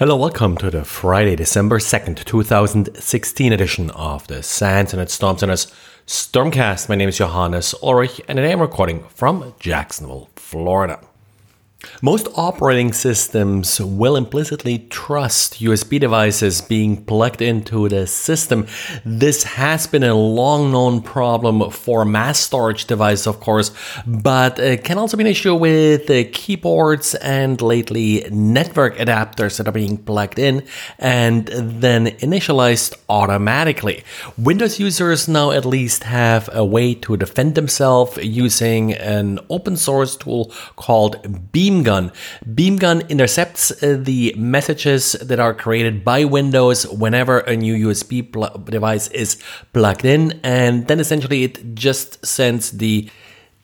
Hello, welcome to the Friday, December 2nd, 2016 edition of the SANS Internet Storm Center's Stormcast. My name is Johannes Ulrich and today I'm recording from Jacksonville, Florida. Most operating systems will implicitly trust USB devices being plugged into the system. This has been a long known problem for mass storage devices, of course, but it can also be an issue with keyboards and lately network adapters that are being plugged in and then initialized automatically. Windows users now at least have a way to defend themselves using an open source tool called Beam Beamgun. Beamgun intercepts uh, the messages that are created by Windows whenever a new USB pl- device is plugged in, and then essentially it just sends the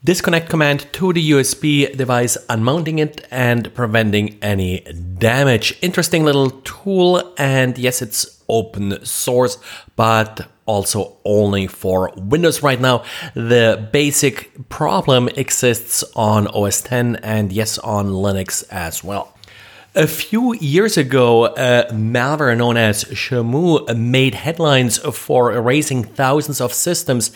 disconnect command to the USB device, unmounting it and preventing any damage. Interesting little tool, and yes, it's open source, but also only for Windows right now. The basic problem exists on OS 10 and yes, on Linux as well. A few years ago, a malware known as Shamoon made headlines for erasing thousands of systems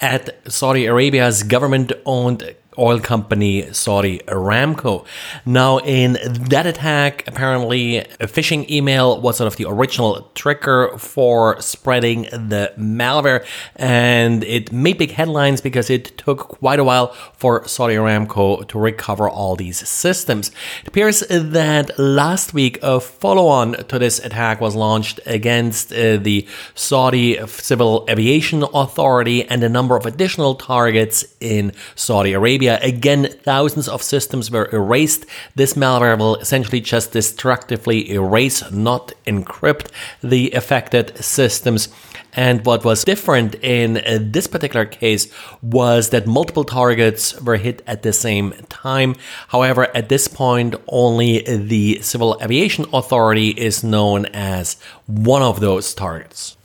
at Saudi Arabia's government owned oil company Saudi Aramco. Now, in that attack, apparently a phishing email was sort of the original trigger for spreading the malware, and it made big headlines because it took quite a while for Saudi Aramco to recover all these systems. It appears that last week a follow-on to this attack was launched against uh, the Saudi Civil Aviation Authority and a number of additional targets in Saudi Arabia. Again, thousands of systems were erased. This malware will essentially just destructively erase, not encrypt the affected systems. And what was different in uh, this particular case was that multiple targets were hit at the same time. However, at this point, only the Civil Aviation Authority is known as one of those targets.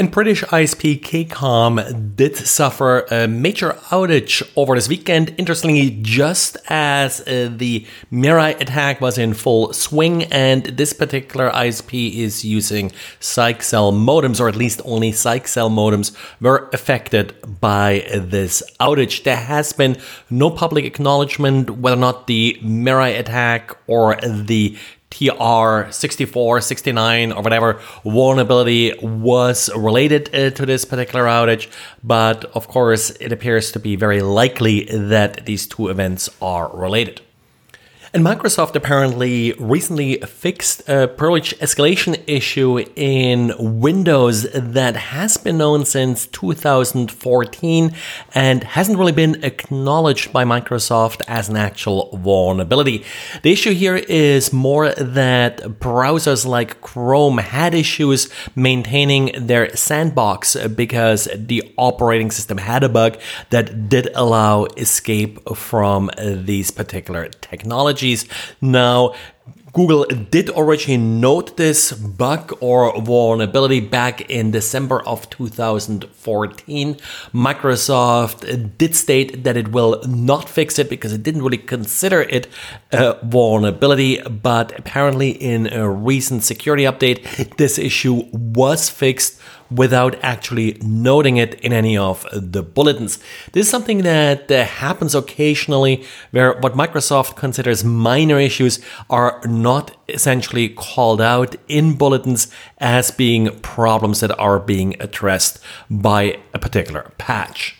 And British ISP KCOM did suffer a major outage over this weekend. Interestingly, just as uh, the Mirai attack was in full swing, and this particular ISP is using Cell modems, or at least only Cell modems were affected by this outage. There has been no public acknowledgement whether or not the Mirai attack or the TR 64, 69, or whatever vulnerability was related uh, to this particular outage. But of course, it appears to be very likely that these two events are related. And Microsoft apparently recently fixed a privilege escalation issue in Windows that has been known since 2014 and hasn't really been acknowledged by Microsoft as an actual vulnerability. The issue here is more that browsers like Chrome had issues maintaining their sandbox because the operating system had a bug that did allow escape from these particular technologies technologies. Now, Google did originally note this bug or vulnerability back in December of 2014. Microsoft did state that it will not fix it because it didn't really consider it a vulnerability, but apparently in a recent security update, this issue was fixed without actually noting it in any of the bulletins. This is something that uh, happens occasionally where what Microsoft considers minor issues are not essentially called out in bulletins as being problems that are being addressed by a particular patch.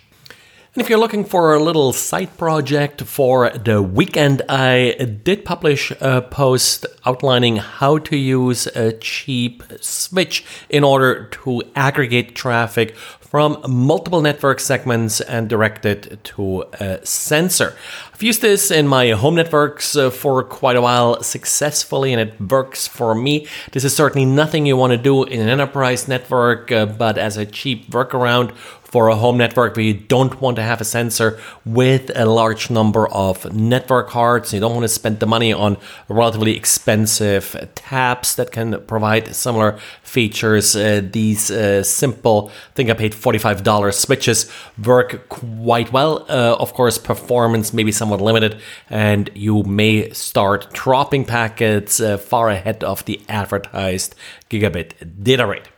And if you're looking for a little side project for the weekend, I did publish a post outlining how to use a cheap switch in order to aggregate traffic from multiple network segments and direct it to a sensor. I've used this in my home networks uh, for quite a while successfully and it works for me. This is certainly nothing you want to do in an enterprise network, uh, but as a cheap workaround for a home network where you don't want to have a sensor with a large number of network cards. You don't want to spend the money on relatively expensive tabs that can provide similar features. Uh, these uh, simple, I think I paid $45 switches work quite well. Uh, of course, performance may be somewhat limited, and you may start dropping packets uh, far ahead of the advertised gigabit data rate.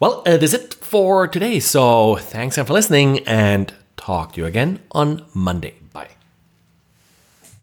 Well, uh, that's it for today. So thanks again for listening and talk to you again on Monday.